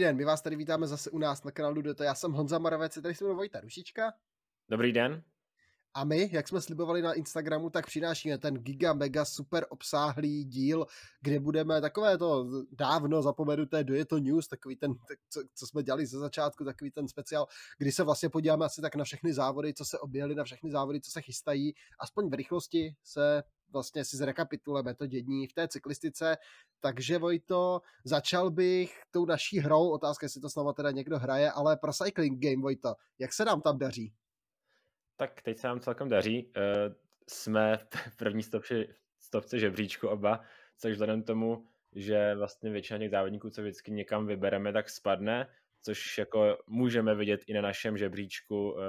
den, my vás tady vítáme zase u nás na kanálu Dota. Já jsem Honza Maravec, tady jsem Vojta Rušička. Dobrý den. A my, jak jsme slibovali na Instagramu, tak přinášíme ten giga mega super obsáhlý díl, kde budeme takové to dávno zapomenuté do je to news, takový ten, co, co jsme dělali ze začátku, takový ten speciál, kdy se vlastně podíváme asi tak na všechny závody, co se objevily, na všechny závody, co se chystají, aspoň v rychlosti se vlastně si zrekapitulujeme to dění v té cyklistice. Takže Vojto, začal bych tou naší hrou, otázka, jestli to snova teda někdo hraje, ale pro Cycling Game, Vojto, jak se nám tam daří? Tak teď se nám celkem daří. Uh, jsme v první stopce, stopce žebříčku oba, což vzhledem tomu, že vlastně většina těch závodníků, co vždycky někam vybereme, tak spadne, což jako můžeme vidět i na našem žebříčku uh,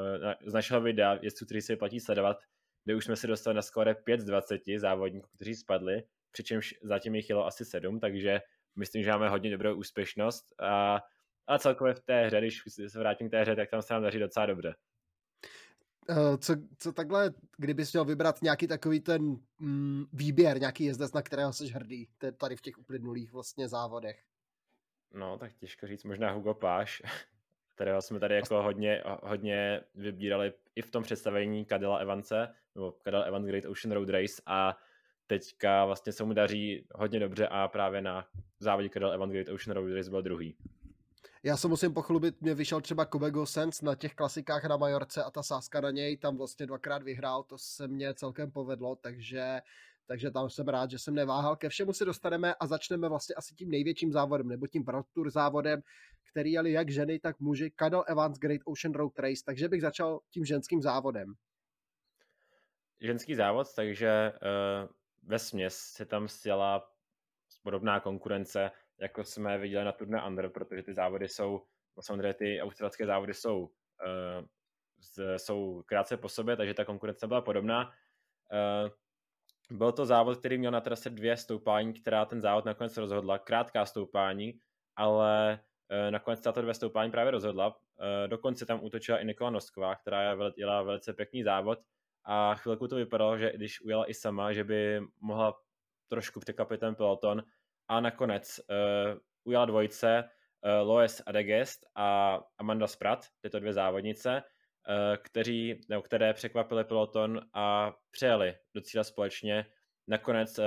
z našeho videa, jestli který se platí sledovat, kde už jsme se dostali na skóre 5 z 20 závodníků, kteří spadli, přičemž zatím jich jelo asi 7, takže myslím, že máme hodně dobrou úspěšnost a, a celkově v té hře, když se vrátím k té hře, tak tam se nám daří docela dobře. Eh, co, co takhle, kdybys měl vybrat nějaký takový ten mm, výběr, nějaký jezdec, na kterého jsi hrdý, tady v těch uplynulých vlastně závodech? No, tak těžko říct, možná Hugo Páš, kterého jsme tady jako hodně, hodně vybírali i v tom představení Kadela Evance, nebo Kadel Evans Great Ocean Road Race a teďka vlastně se mu daří hodně dobře a právě na závodě Kadel Evans Great Ocean Road Race byl druhý. Já se musím pochlubit, mě vyšel třeba Kobego Sense na těch klasikách na Majorce a ta sázka na něj tam vlastně dvakrát vyhrál, to se mně celkem povedlo, takže takže tam jsem rád, že jsem neváhal. Ke všemu se dostaneme a začneme vlastně asi tím největším závodem, nebo tím World Tour závodem, který jeli jak ženy, tak muži, Cadel Evans Great Ocean Road Race, takže bych začal tím ženským závodem. Ženský závod, takže uh, ve směs se tam stěla podobná konkurence, jako jsme viděli na turné Under, protože ty závody jsou, samozřejmě ty australské závody jsou, uh, z, jsou krátce po sobě, takže ta konkurence byla podobná. Uh, byl to závod, který měl na trase dvě stoupání, která ten závod nakonec rozhodla. Krátká stoupání, ale uh, nakonec tato dvě stoupání právě rozhodla. Uh, dokonce tam útočila i Nikola Nosková, která jela velice pěkný závod a chvilku to vypadalo, že když ujela i sama, že by mohla trošku překvapit ten peloton, a nakonec uh, ujala dvojice uh, Loes Adegest a Amanda Sprat, tyto dvě závodnice, kteří, nebo které překvapily peloton a přejeli do cíle společně. Nakonec uh,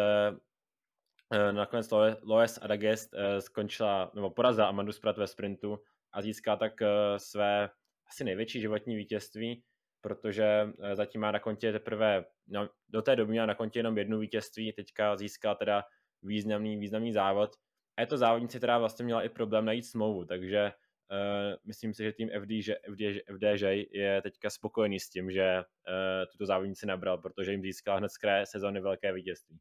Nakonec Loes Adagest skončila, nebo porazila Amandu Sprat ve sprintu a získá tak své asi největší životní vítězství, protože zatím má na kontě teprve, no, do té doby má na kontě jenom jednu vítězství, teďka získá teda významný, významný závod. A je to závodnice, která vlastně měla i problém najít smlouvu, takže myslím si, že tým FD, že FD, FDŽ je teďka spokojený s tím, že uh, tuto závodnici nabral, protože jim získal hned z kraje sezóny velké vítězství.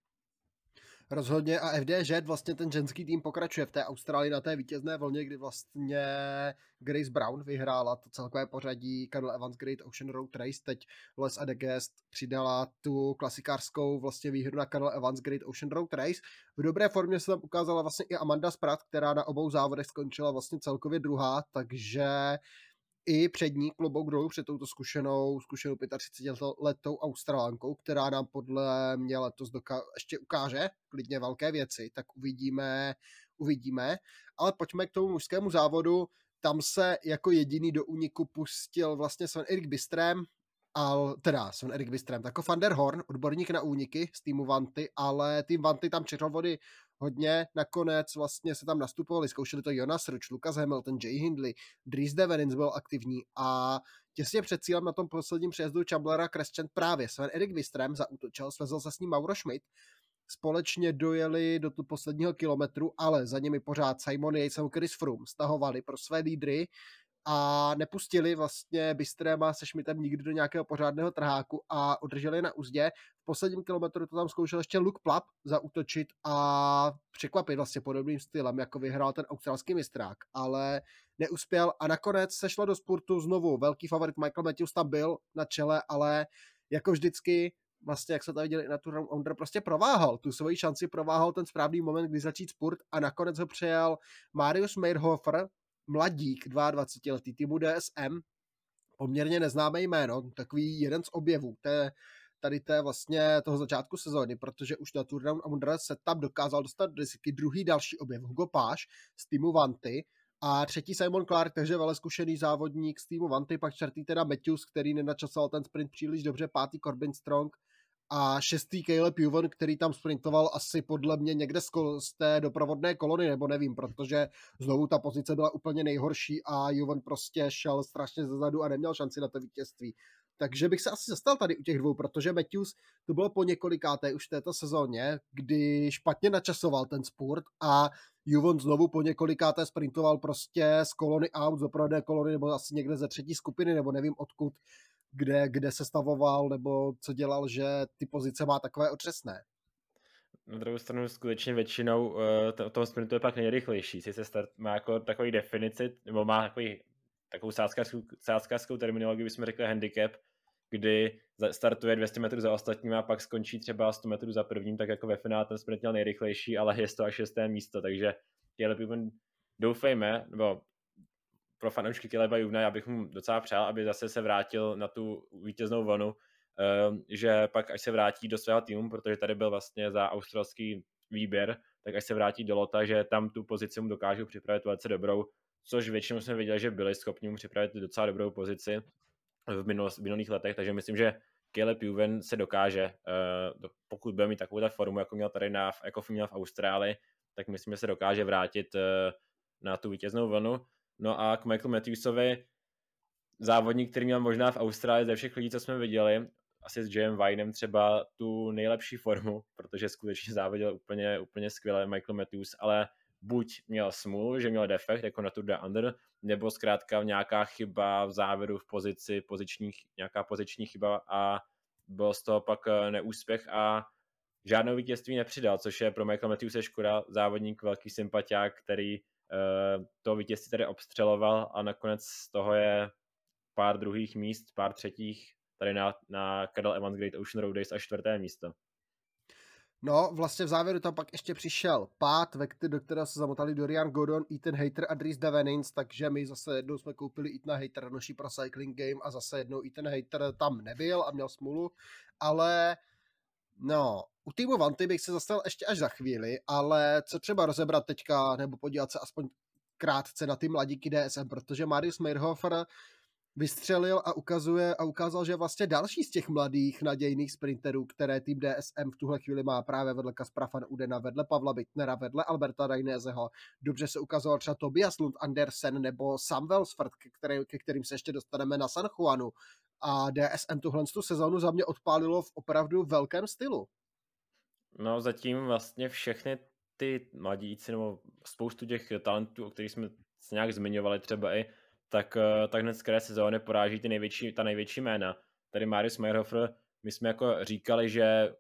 Rozhodně a FDŽ vlastně ten ženský tým pokračuje v té Austrálii na té vítězné vlně, kdy vlastně Grace Brown vyhrála to celkové pořadí Carl Evans Great Ocean Road Race, teď Les Adegest přidala tu klasikářskou vlastně výhru na Carl Evans Great Ocean Road Race. V dobré formě se tam ukázala vlastně i Amanda Spratt, která na obou závodech skončila vlastně celkově druhá, takže i přední klobouk dolů před touto zkušenou, zkušenou 35 letou Australánkou, která nám podle mě letos doka- ještě ukáže klidně velké věci, tak uvidíme, uvidíme. Ale pojďme k tomu mužskému závodu. Tam se jako jediný do úniku pustil vlastně Sven Erik Bistrem, al, teda Sven Erik Bistrem, jako Van der Horn, odborník na úniky z týmu Vanty, ale tým Vanty tam čeřil vody hodně. Nakonec vlastně se tam nastupovali, zkoušeli to Jonas Ruč, Lucas Hamilton, Jay Hindley, Dries Devenins byl aktivní a těsně před cílem na tom posledním přejezdu Chamblera Crescent právě Sven Erik Wistrem zautočil, svezl se s ním Mauro Schmidt, společně dojeli do tu posledního kilometru, ale za nimi pořád Simon Yates a Chris Froome stahovali pro své lídry a nepustili vlastně Bystréma se Schmidtem nikdy do nějakého pořádného trháku a udrželi na úzdě. V posledním kilometru to tam zkoušel ještě Luke Plap zautočit a překvapit vlastně podobným stylem, jako vyhrál ten australský mistrák, ale neuspěl a nakonec se šlo do sportu znovu. Velký favorit Michael Matthews tam byl na čele, ale jako vždycky vlastně, jak se to viděli na tu Under, prostě prováhal. Tu svoji šanci prováhal ten správný moment, kdy začít sport a nakonec ho přejel Marius Meyerhofer, mladík, 22 letý týmu DSM, poměrně neznámé jméno, takový jeden z objevů té, tady té vlastně toho začátku sezóny, protože už na Tour Down Under se tam dokázal dostat do desítky druhý další objev, Hugo Páš z týmu Vanty a třetí Simon Clark, takže vele zkušený závodník z týmu Vanty, pak čtvrtý teda Matthews, který nenačasoval ten sprint příliš dobře, pátý Corbin Strong a šestý Caleb Juven, který tam sprintoval asi podle mě někde z, té doprovodné kolony, nebo nevím, protože znovu ta pozice byla úplně nejhorší a Juven prostě šel strašně zezadu a neměl šanci na to vítězství. Takže bych se asi zastal tady u těch dvou, protože Matthews to bylo po několikáté už v této sezóně, kdy špatně načasoval ten sport a Juvon znovu po několikáté sprintoval prostě z kolony out, z doprovodné kolony, nebo asi někde ze třetí skupiny, nebo nevím odkud, kde, kde se stavoval, nebo co dělal, že ty pozice má takové otřesné. Na druhou stranu skutečně většinou uh, to, toho sprintu je pak nejrychlejší. Sice start má jako takový definici, nebo má takový, takovou sázkařskou terminologii, bychom řekli handicap, kdy startuje 200 metrů za ostatním a pak skončí třeba 100 metrů za prvním, tak jako ve finále ten sprint měl nejrychlejší, ale je to až šesté místo, takže Juven doufejme, nebo pro fanoušky Caleba Juvna, já bych mu docela přál, aby zase se vrátil na tu vítěznou vlnu, ehm, že pak až se vrátí do svého týmu, protože tady byl vlastně za australský výběr, tak až se vrátí do Lota, že tam tu pozici mu dokážou připravit velice dobrou, což většinou jsme viděli, že byli schopni mu připravit docela dobrou pozici v, minulost, v minulých letech, takže myslím, že Caleb Juven se dokáže, uh, pokud bude mít takovou formu, jako měl tady na, jako měl v Austrálii, tak myslím, že se dokáže vrátit uh, na tu vítěznou vlnu. No a k Michael Matthewsovi, závodník, který měl možná v Austrálii ze všech lidí, co jsme viděli, asi s J.M. Vinem třeba tu nejlepší formu, protože skutečně závodil úplně, úplně skvěle Michael Matthews, ale buď měl smůlu, že měl defekt, jako na Tour de Under, nebo zkrátka nějaká chyba v závěru v pozici, poziční, nějaká poziční chyba a byl z toho pak eh, neúspěch a žádnou vítězství nepřidal, což je pro Michael Matthews škoda, závodník, velký sympatiák, který to vítězství tady obstřeloval a nakonec z toho je pár druhých míst, pár třetích tady na, na Cadel Evans Great Ocean Road Days a čtvrté místo. No, vlastně v závěru tam pak ještě přišel pát, ve který, do kterého se zamotali Dorian Godon, Ethan Hater a Dries Devenins, takže my zase jednou jsme koupili Ethan Hater noší pro Cycling Game a zase jednou Ethan Hater tam nebyl a měl smůlu, ale no, u týmu Vanty bych se zastal ještě až za chvíli, ale co třeba rozebrat teďka, nebo podívat se aspoň krátce na ty mladíky DSM, protože Marius Meirhofer vystřelil a ukazuje a ukázal, že vlastně další z těch mladých nadějných sprinterů, které tým DSM v tuhle chvíli má právě vedle Kaspra van Udena, vedle Pavla Bittnera, vedle Alberta Rajnézeho. Dobře se ukazoval třeba Tobias Lund Andersen nebo Sam Welsford, který, ke kterým se ještě dostaneme na San Juanu. A DSM tuhle tu sezónu za mě odpálilo v opravdu velkém stylu. No zatím vlastně všechny ty mladíci nebo spoustu těch talentů, o kterých jsme se nějak zmiňovali, třeba i tak, eh, tak hned z které sezóny poráží ty největší, ta největší jména. Tady Marius Meyerhofer, my jsme jako říkali, že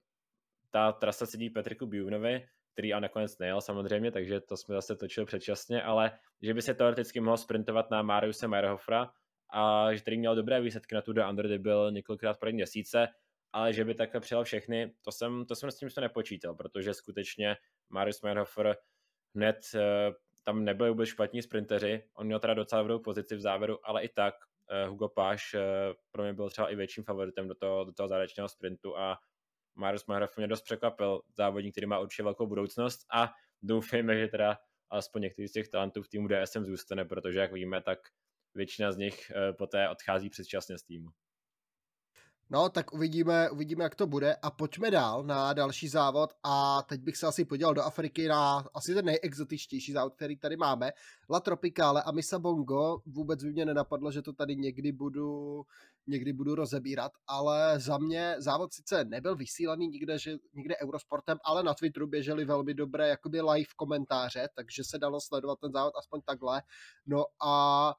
ta trasa sedí Petriku Bjuvnovi, který a nakonec nejel samozřejmě, takže to jsme zase točili předčasně, ale že by se teoreticky mohl sprintovat na Mariuse Meyerhofera a že který měl dobré výsledky na Tour de Under, byl několikrát první měsíce, ale že by takhle přijel všechny, to jsem, to jsem s tím to nepočítal, protože skutečně Marius Meyerhofer hned eh, tam nebyli vůbec špatní sprinteři, on měl teda docela dobrou pozici v závěru, ale i tak uh, Hugo Páš uh, pro mě byl třeba i větším favoritem do toho, do toho závěrečného sprintu a Marius Mahraf mě dost překvapil, závodník, který má určitě velkou budoucnost a doufejme, že teda alespoň některý z těch talentů v týmu DSM zůstane, protože jak víme, tak většina z nich poté odchází předčasně z týmu. No, tak uvidíme, uvidíme, jak to bude a pojďme dál na další závod a teď bych se asi podíval do Afriky na asi ten nejexotičtější závod, který tady máme. La Tropicale a Misa Bongo. Vůbec by mě nenapadlo, že to tady někdy budu, někdy budu rozebírat, ale za mě závod sice nebyl vysílaný nikde, že, nikde Eurosportem, ale na Twitteru běžely velmi dobré jakoby live komentáře, takže se dalo sledovat ten závod aspoň takhle. No a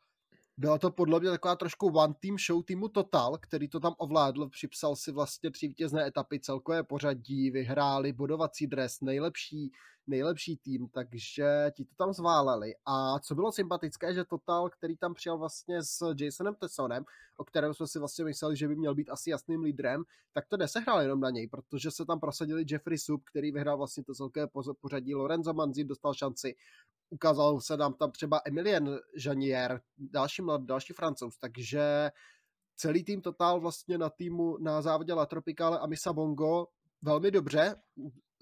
byla to podle mě taková trošku one team show týmu Total, který to tam ovládl, připsal si vlastně tři vítězné etapy, celkové pořadí, vyhráli bodovací dres, nejlepší, nejlepší tým, takže ti to tam zváleli. A co bylo sympatické, že Total, který tam přijal vlastně s Jasonem Tessonem, o kterém jsme si vlastně mysleli, že by měl být asi jasným lídrem, tak to nesehrál jenom na něj, protože se tam prosadili Jeffrey Sub, který vyhrál vlastně to celké pořadí, Lorenzo Manzi dostal šanci, ukázal se nám tam třeba Emilien Janier, další, další francouz, takže celý tým Total vlastně na týmu na závodě La Tropicale a Misa Bongo velmi dobře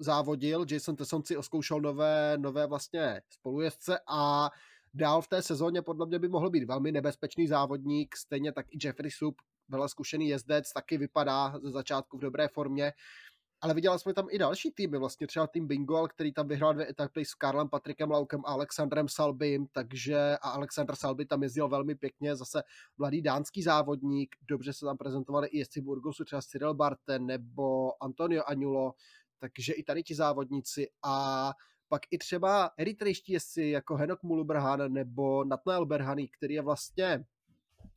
závodil, Jason Tesson si oskoušel nové, nové vlastně spolujezdce a dál v té sezóně podle mě by mohl být velmi nebezpečný závodník, stejně tak i Jeffrey Sup, velmi zkušený jezdec, taky vypadá ze začátku v dobré formě ale viděla jsme tam i další týmy, vlastně třeba tým Bingo, který tam vyhrál dvě etapy s Karlem Patrikem Laukem a Alexandrem Salbym, takže a Alexandr Salby tam jezdil velmi pěkně, zase mladý dánský závodník, dobře se tam prezentovali i jezdci Burgosu, třeba Cyril Barten nebo Antonio Anulo, takže i tady ti závodníci. A pak i třeba eritrejští jezdci jako Henok Mulubrhan nebo Natnael Berhany, který je vlastně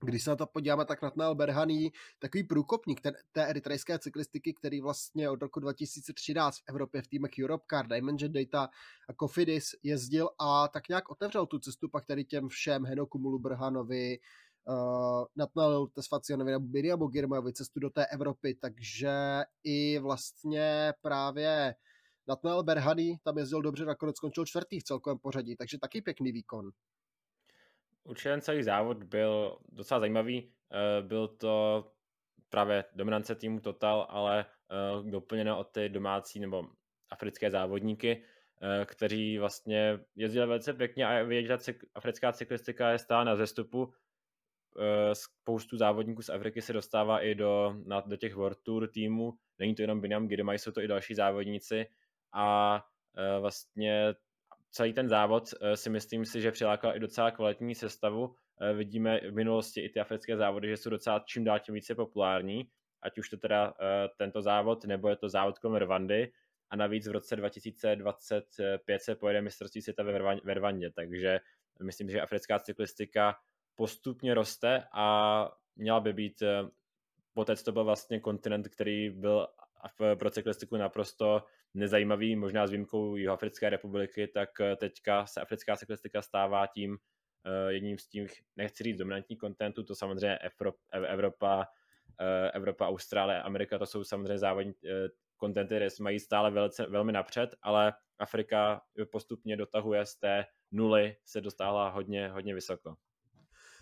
když se na to podíváme, tak Natnael Berhany, takový průkopník ten, té eritrejské cyklistiky, který vlastně od roku 2013 v Evropě v týmech Europcar, Dimension Data a Cofidis jezdil a tak nějak otevřel tu cestu pak tady těm všem Henoku Mulubrhanovi, uh, Natnael Tesfacionovi nebo Biriamu Girmajovi cestu do té Evropy, takže i vlastně právě Natnael Berhany tam jezdil dobře, nakonec skončil čtvrtý v celkovém pořadí, takže taky pěkný výkon. Určitě celý závod byl docela zajímavý. Eh, byl to právě dominance týmu Total, ale eh, doplněno od ty domácí nebo africké závodníky, eh, kteří vlastně jezdili velice pěkně a vidět, že africká cyklistika je stále na zestupu. Spoustu závodníků z Afriky se dostává i do, na, do těch World Tour týmů. Není to jenom Binam Girmay, jsou to i další závodníci a vlastně celý ten závod eh, si myslím si, že přilákal i docela kvalitní sestavu. Eh, vidíme v minulosti i ty africké závody, že jsou docela čím dál tím více populární, ať už to teda eh, tento závod, nebo je to závod kolem Rwandy. A navíc v roce 2025 se pojede mistrovství světa ve Rwandě, takže myslím, že africká cyklistika postupně roste a měla by být poté, to byl vlastně kontinent, který byl pro cyklistiku naprosto nezajímavý, možná s výjimkou Jihoafrické republiky, tak eh, teďka se africká cyklistika stává tím eh, jedním z těch, nechci říct dominantní kontentu, to samozřejmě Evropa, eh, Evropa, Austrálie, Amerika, to jsou samozřejmě závodní kontenty, které mají stále velice, velmi napřed, ale Afrika postupně dotahuje z té nuly, se dostala hodně, hodně vysoko.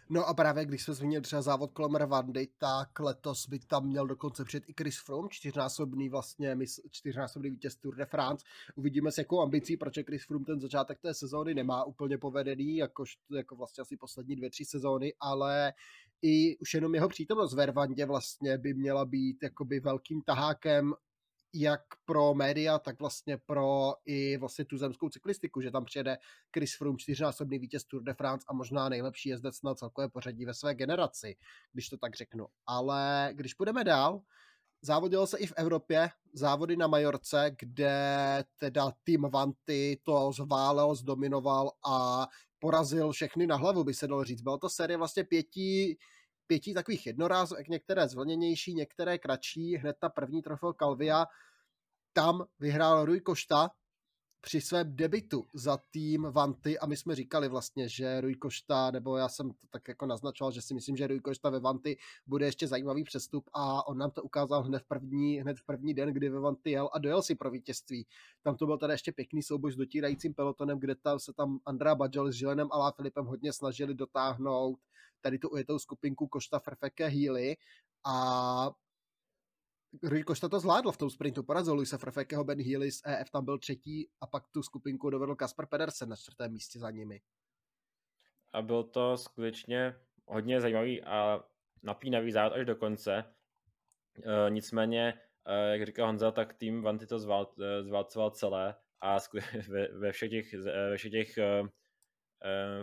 No a právě když jsme zmínili třeba závod kolem Rwandy, tak letos by tam měl dokonce přijít i Chris Froome, čtyřnásobný vlastně, čtyřnásobný vítěz Tour de France. Uvidíme s jakou ambicí, proč Chris Froome ten začátek té sezóny nemá úplně povedený, jako, jako vlastně asi poslední dvě, tři sezóny, ale i už jenom jeho přítomnost ve Rwandě vlastně by měla být jakoby velkým tahákem jak pro média, tak vlastně pro i vlastně tu zemskou cyklistiku, že tam přijede Chris Froome, čtyřnásobný vítěz Tour de France a možná nejlepší jezdec na celkové pořadí ve své generaci, když to tak řeknu. Ale když půjdeme dál, závodilo se i v Evropě, závody na Majorce, kde teda tým Vanty to zválel, zdominoval a porazil všechny na hlavu, by se dalo říct. Byla to série vlastně pěti pěti takových jednorázovek, některé zvlněnější, některé kratší. Hned ta první trofeo Calvia, tam vyhrál Rui Košta při svém debitu za tým Vanty a my jsme říkali vlastně, že Rui Košta, nebo já jsem to tak jako naznačoval, že si myslím, že Rui Košta ve Vanty bude ještě zajímavý přestup a on nám to ukázal hned v první, hned v první den, kdy ve Vanty jel a dojel si pro vítězství. Tam to byl teda ještě pěkný souboj s dotírajícím pelotonem, kde tam se tam Andrea Badžel s Žilenem a Filipem hodně snažili dotáhnout tady tu ujetou skupinku Košta, Frfeke, Healy a Rui Košta to zvládl v tom sprintu, porazil Luisa Frfekeho, Ben Healy z EF tam byl třetí a pak tu skupinku dovedl Kasper Pedersen na čtvrtém místě za nimi. A byl to skutečně hodně zajímavý a napínavý závod až do konce. E, nicméně, e, jak říkal Honza, tak tým Vanty to zvál, e, zválcoval celé a ve, ve všech těch, ve všech těch e,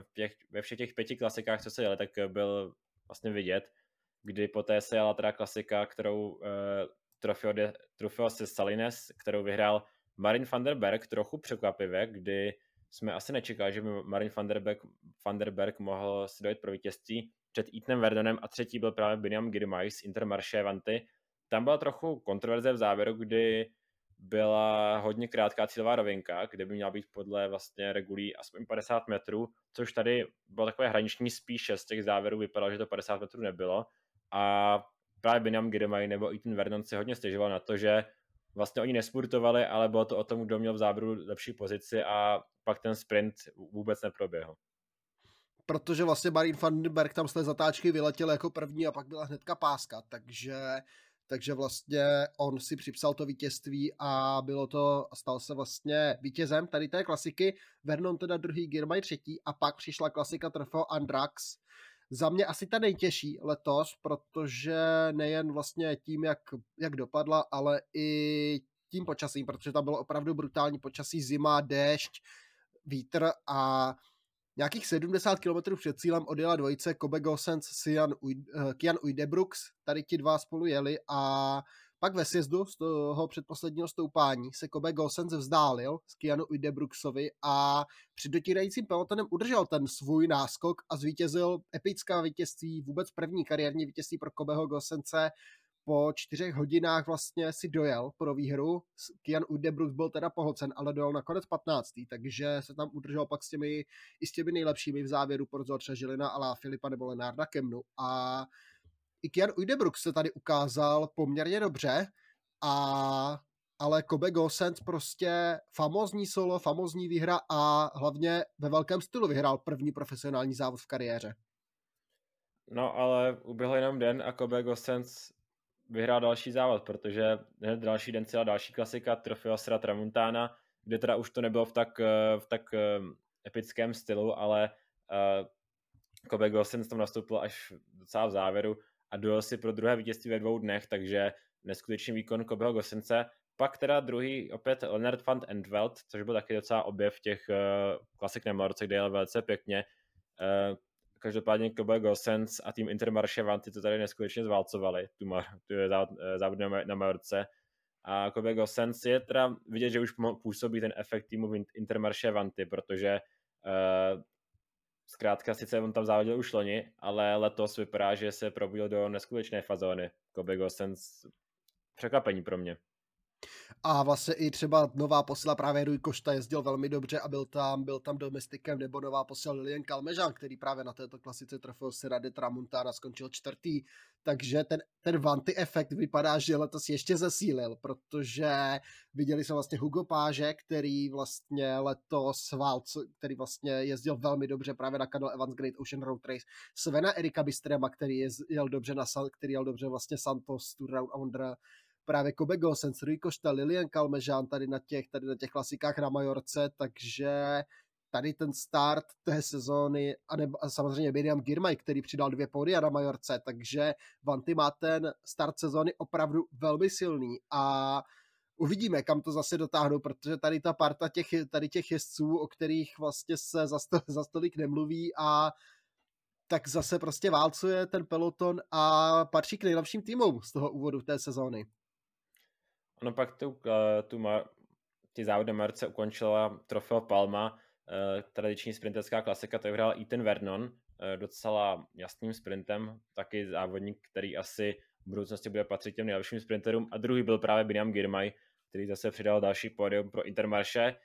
v těch, ve všech těch pěti klasikách, co se jeli, tak byl vlastně vidět, kdy poté se jela teda klasika, kterou uh, trofeo, de, trofeo se Salines, kterou vyhrál Marin van der Berg trochu překvapivě, kdy jsme asi nečekali, že by Marin van der Berg, van der Berg mohl si dojít pro vítězství před Ethanem Verdonem a třetí byl právě Biniam Girmay z Intermarché Vanty. Tam byla trochu kontroverze v závěru, kdy byla hodně krátká cílová rovinka, kde by měla být podle vlastně regulí aspoň 50 metrů, což tady bylo takové hraniční spíše z těch závěrů vypadalo, že to 50 metrů nebylo. A právě Binam Girmay nebo Ethan Vernon si hodně stěžoval na to, že vlastně oni nespurtovali, ale bylo to o tom, kdo měl v záběru lepší pozici a pak ten sprint vůbec neproběhl. Protože vlastně Marin van tam z té zatáčky vyletěl jako první a pak byla hnedka páska, takže takže vlastně on si připsal to vítězství a bylo to, stal se vlastně vítězem tady té klasiky. Vernon teda druhý, Girmay třetí a pak přišla klasika Trofeo Andrax. Za mě asi ta nejtěžší letos, protože nejen vlastně tím, jak, jak dopadla, ale i tím počasím, protože tam bylo opravdu brutální počasí, zima, déšť, vítr a nějakých 70 km před cílem odjela dvojice Kobe Gosens, Sian, uh, Kian Uidebrooks, tady ti dva spolu jeli a pak ve sjezdu z toho předposledního stoupání se Kobe Gosens vzdálil s Kianu Uidebrooksovi a před dotírajícím pelotonem udržel ten svůj náskok a zvítězil epická vítězství, vůbec první kariérní vítězství pro Kobeho Gosence po čtyřech hodinách vlastně si dojel pro výhru. Kian Udebrus byl teda pohlcen, ale dojel nakonec 15. Takže se tam udržel pak s těmi, i s těmi nejlepšími v závěru pro Zorča Žilina, Alá Filipa nebo Lenárda Kemnu. A i Kian Udebruk se tady ukázal poměrně dobře, a ale Kobe Gosens prostě famozní solo, famozní výhra a hlavně ve velkém stylu vyhrál první profesionální závod v kariéře. No ale uběhl jenom den a Kobe Gosens vyhrál další závod, protože hned další den cíla další klasika Trofeo Sra Tramontana, kde teda už to nebylo v tak, eh, v tak eh, epickém stylu, ale uh, Kobe Gosens tam nastoupil až docela v závěru a dojel si pro druhé vítězství ve dvou dnech, takže neskutečný výkon Kobeho Gosence. Pak teda druhý opět Leonard van Endveld, což byl taky docela objev těch uh, klasik na Majorce, kde jel velice pěkně. Uh, každopádně Kobe Gosens a tým Intermarché Vanty to tady neskutečně zválcovali, tu, mar, tu závod, eh, závod na, na Majorce. A Kobe Gosens je teda vidět, že už působí ten efekt týmu Intermarché Vanty, protože uh, zkrátka sice on tam závodil už loni, ale letos vypadá, že se probudil do neskutečné fazóny. Kobe Gosens překvapení pro mě. A vlastně i třeba nová posila právě Rui Košta jezdil velmi dobře a byl tam, byl tam domestikem nebo nová posila Lilian Kalmežan, který právě na této klasice trofeo Sera de Tramontana skončil čtvrtý. Takže ten, ten Vanty efekt vypadá, že letos ještě zesílil, protože viděli jsme vlastně Hugo Páže, který vlastně letos válc, který vlastně jezdil velmi dobře právě na Cadel Evans Great Ocean Road Race, Svena Erika Bistrema, který jel dobře na který jel dobře vlastně Santos Tour Round Under, právě Kobe Gosens, Rui Costa, Lilian Kalmežán tady na těch, tady na těch klasikách na Majorce, takže tady ten start té sezóny a, ne, a samozřejmě Miriam Girmay, který přidal dvě pódia na Majorce, takže Vanty má ten start sezóny opravdu velmi silný a uvidíme, kam to zase dotáhnou, protože tady ta parta těch, tady těch jezdců, o kterých vlastně se za, sto, za stolik nemluví a tak zase prostě válcuje ten peloton a patří k nejlepším týmům z toho úvodu té sezóny. Ono pak tu, eh, tu ty závody Marce ukončila Trofeo Palma, eh, tradiční sprinterská klasika, to vyhrál Ethan Vernon, eh, docela jasným sprintem, taky závodník, který asi v budoucnosti bude patřit těm nejlepším sprinterům a druhý byl právě Biniam Girmay, který zase přidal další pódium pro Intermarché.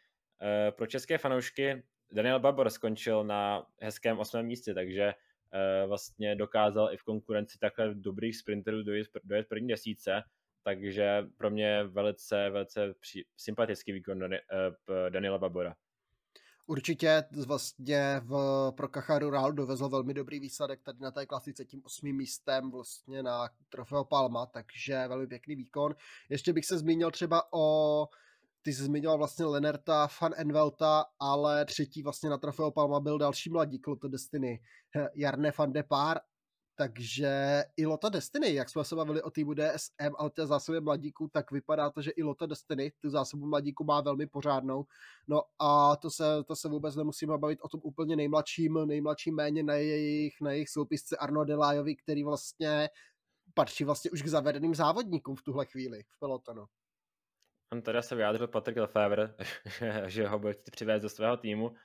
Pro české fanoušky Daniel Babor skončil na hezkém osmém místě, takže vlastně dokázal i v konkurenci takhle dobrých sprinterů dojet, dojet první desíce takže pro mě velice, velice při, sympatický výkon uh, Daniela Babora. Určitě vlastně v, pro Kacharu Rural dovezl velmi dobrý výsledek tady na té klasice tím osmým místem vlastně na Trofeo Palma, takže velmi pěkný výkon. Ještě bych se zmínil třeba o ty jsi zmiňoval vlastně Lenerta, Fan Envelta, ale třetí vlastně na Trofeo Palma byl další mladík Lotte Destiny, Jarne van de Paar takže i Lota Destiny, jak jsme se bavili o týmu DSM a o té zásobě mladíků, tak vypadá to, že i Lota Destiny tu zásobu mladíků má velmi pořádnou. No a to se, to se vůbec nemusíme bavit o tom úplně nejmladším, nejmladším méně na jejich, na jejich soupisce Arno Delajovi, který vlastně patří vlastně už k zavedeným závodníkům v tuhle chvíli v pelotonu. On teda se vyjádřil Patrick Lefebvre, že, že ho bude chtít přivést do svého týmu,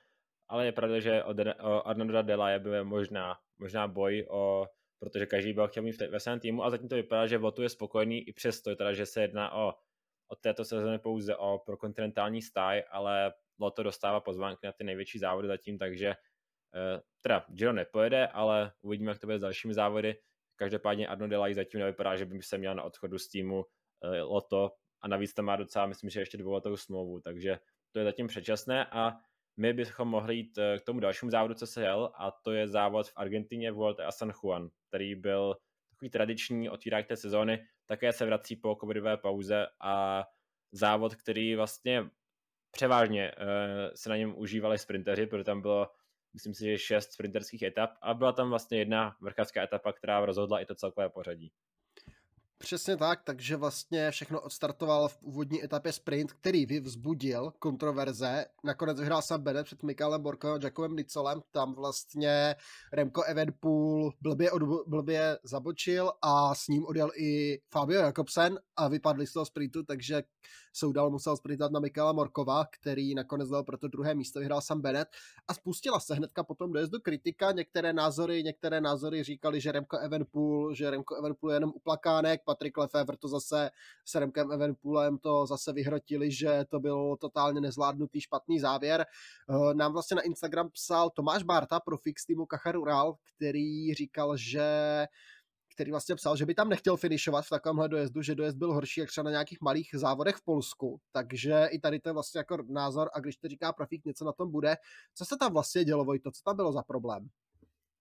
ale je pravda, že o, o Arnolda Delaje byl možná, možná boj o protože každý byl chtěl mít ve svém týmu a zatím to vypadá, že Votu je spokojený i přesto, teda, že se jedná o od této sezóny pouze o pro kontinentální stáj, ale Loto dostává pozvánky na ty největší závody zatím, takže eh, teda Giro nepojede, ale uvidíme, jak to bude s dalšími závody. Každopádně Arno Delay zatím nevypadá, že by se měl na odchodu z týmu eh, Loto a navíc tam má docela, myslím, že ještě dvouletou smlouvu, takže to je zatím předčasné a my bychom mohli jít eh, k tomu dalšímu závodu, co se jel, a to je závod v Argentině Vuelta a San Juan, který byl takový tradiční otvírák té sezóny, také se vrací po covidové pauze a závod, který vlastně převážně uh, se na něm užívali sprinteři, protože tam bylo, myslím si, že šest sprinterských etap a byla tam vlastně jedna vrchářská etapa, která rozhodla i to celkové pořadí. Přesně tak, takže vlastně všechno odstartoval v úvodní etapě sprint, který vyvzbudil kontroverze. Nakonec vyhrál sam Bennett před Mikalem Borko a Jacobem Nicolem. Tam vlastně Remco Evenpool blbě, od, blbě zabočil a s ním odjel i Fabio Jakobsen a vypadli z toho sprintu, takže Soudal musel sprintat na Mikala Morkova, který nakonec dal pro to druhé místo, vyhrál sam Bennett a spustila se hnedka potom dojezdu kritika. Některé názory, některé názory říkali, že Remco Evenpool, že Remco Evenpool je jenom uplakánek, Patrick Lefevre to zase s Remkem Evenpoolem to zase vyhrotili, že to byl totálně nezvládnutý špatný závěr. Eh, nám vlastně na Instagram psal Tomáš Barta, profik z týmu Kachar Ural, který říkal, že který vlastně psal, že by tam nechtěl finišovat v takovémhle dojezdu, že dojezd byl horší jak třeba na nějakých malých závodech v Polsku. Takže i tady to je vlastně jako názor a když to říká profík, něco na tom bude. Co se tam vlastně dělo, Vojto? Co tam bylo za problém?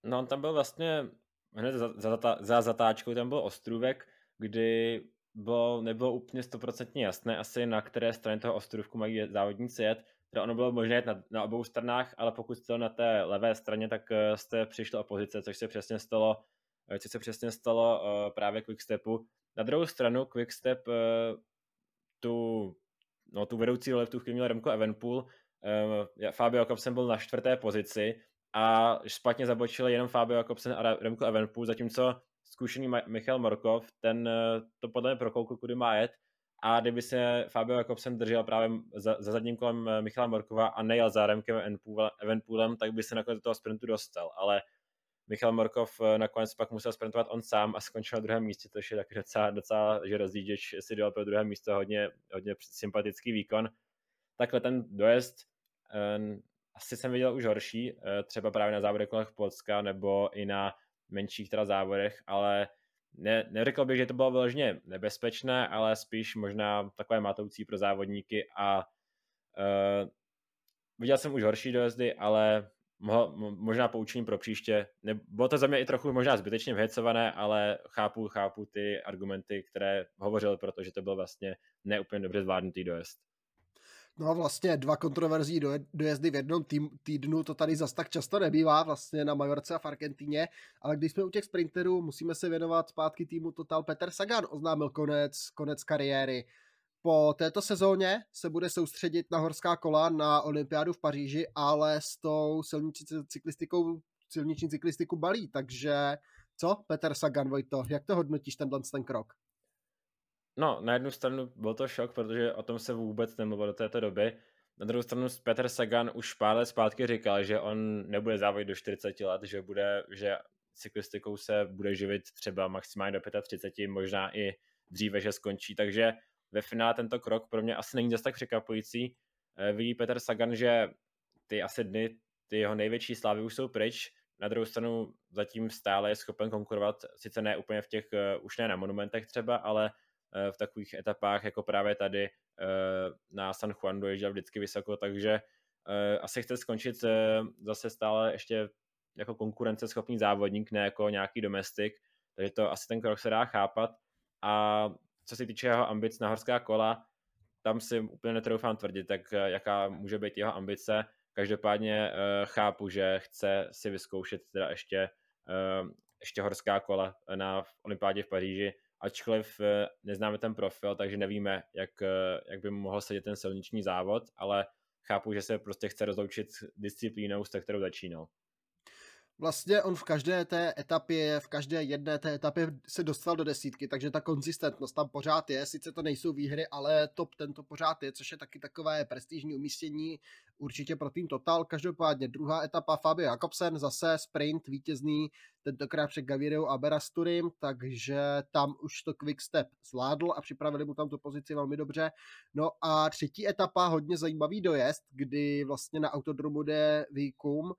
No, tam byl vlastně hned za, za, za zatáčkou, tam byl ostrůvek, kdy bylo, nebylo úplně stoprocentně jasné asi, na které straně toho ostrůvku mají závodníci jet. Teda ono bylo možné jet na, na obou stranách, ale pokud jste na té levé straně, tak eh, jste přišli o pozice, což se přesně stalo Eh, co se přesně stalo uh, právě Quickstepu. Na druhou stranu Quickstep tu, no, tu vedoucí roli v tu chvíli měl Remco Evenpool, Fabio Jakobsen byl na čtvrté pozici a špatně zabočil jenom Fabio Jakobsen a Remco Evenpool, zatímco zkušený Michal Morkov, ten uh, to podle mě prokoukl, kudy má jet a kdyby se Fabio Jakobsen držel právě za, za zadním kolem Michala Morkova a nejel za Remkem Evenpoolem, tak by se nakonec do toho sprintu dostal, ale Michal Morkov eh, nakonec pak musel sprintovat on sám a skončil na druhém místě, což je taky docela, docela že rozdížeč si dal pro druhé místo hodně, hodně sympatický výkon. Takhle ten dojezd asi jsem viděl už horší, třeba právě na závodech kolech Polska nebo i na menších teda závodech, ale ne, neřekl bych, že to bylo vyloženě nebezpečné, ale spíš možná takové matoucí pro závodníky a uh, viděl jsem už horší dojezdy, ale mohl, možná poučení pro příště. Ne, bylo to za mě i trochu možná zbytečně vhecované, ale chápu, chápu ty argumenty, které hovořil, protože to byl vlastně neúplně dobře zvládnutý dojezd. No a vlastně dva kontroverzí dojezdy v jednom týdnu, to tady zas tak často nebývá, vlastně na Majorce a v Argentině, ale když jsme u těch sprinterů, musíme se věnovat zpátky týmu Total. Peter Sagan oznámil konec, konec kariéry. Po této sezóně se bude soustředit na horská kola na olympiádu v Paříži, ale s tou silniční cyklistikou, silniční cyklistiku balí, takže co, Peter Sagan, Vojto, jak to hodnotíš tenhle ten krok? No, na jednu stranu byl to šok, protože o tom se vůbec nemluvilo do této doby. Na druhou stranu Peter Sagan už pár let zpátky říkal, že on nebude závodit do 40 let, že bude, že cyklistikou se bude živit třeba maximálně do 35, možná i dříve, že skončí, takže ve finále tento krok pro mě asi není zase tak překvapující. Eh, vidí Petr Sagan, že ty asi dny, ty jeho největší slávy už jsou pryč, na druhou stranu zatím stále je schopen konkurovat, sice ne úplně v těch, eh, už ne na monumentech třeba, ale v takových etapách jako právě tady na San Juan doježděl vždycky vysoko, takže asi chce skončit zase stále ještě jako konkurenceschopný závodník, ne jako nějaký domestik, takže to asi ten krok se dá chápat a co se týče jeho ambic na horská kola, tam si úplně netroufám tvrdit, tak eh, jaká může být jeho ambice. Každopádně chápu, že chce si vyzkoušet teda ještě, ještě horská kola na olympiádě v Paříži, ačkoliv uh, neznáme ten profil, takže nevíme, jak, uh, jak by mohl sedět ten silniční závod, ale chápu, že se prostě chce rozloučit disciplínou, s kterou začínal vlastně on v každé té etapě, v každé jedné té etapě se dostal do desítky, takže ta konzistentnost tam pořád je, sice to nejsou výhry, ale top ten to pořád je, což je taky takové prestižní umístění určitě pro tým Total. Každopádně druhá etapa Fabio Jakobsen, zase sprint vítězný, tentokrát před Gavirou a Berasturim, takže tam už to quick step zvládl a připravili mu tam tu pozici velmi dobře. No a třetí etapa, hodně zajímavý dojezd, kdy vlastně na autodromu jde Výkum,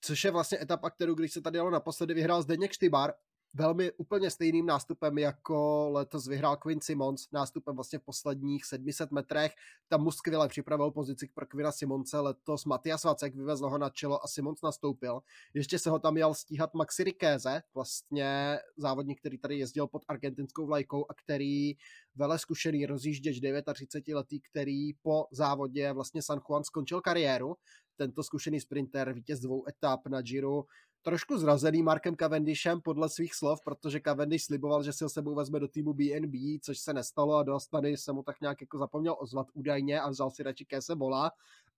což je vlastně etapa, kterou když se tady jelo naposledy, vyhrál Zdeněk Štybar velmi úplně stejným nástupem, jako letos vyhrál Quinn Simons, nástupem vlastně v posledních 700 metrech. Tam mu skvěle připravil pozici pro Quina Simonce, letos Matias Vacek vyvezl ho na čelo a Simons nastoupil. Ještě se ho tam měl stíhat Maxi Rikéze, vlastně závodník, který tady jezdil pod argentinskou vlajkou a který vele zkušený rozjížděč 39 letý, který po závodě vlastně San Juan skončil kariéru. Tento zkušený sprinter, vítěz dvou etap na Giro, trošku zrazený Markem Cavendishem podle svých slov, protože Cavendish sliboval, že si ho sebou vezme do týmu BNB, což se nestalo a do Astany se mu tak nějak jako zapomněl ozvat údajně a vzal si radši Kése Bola.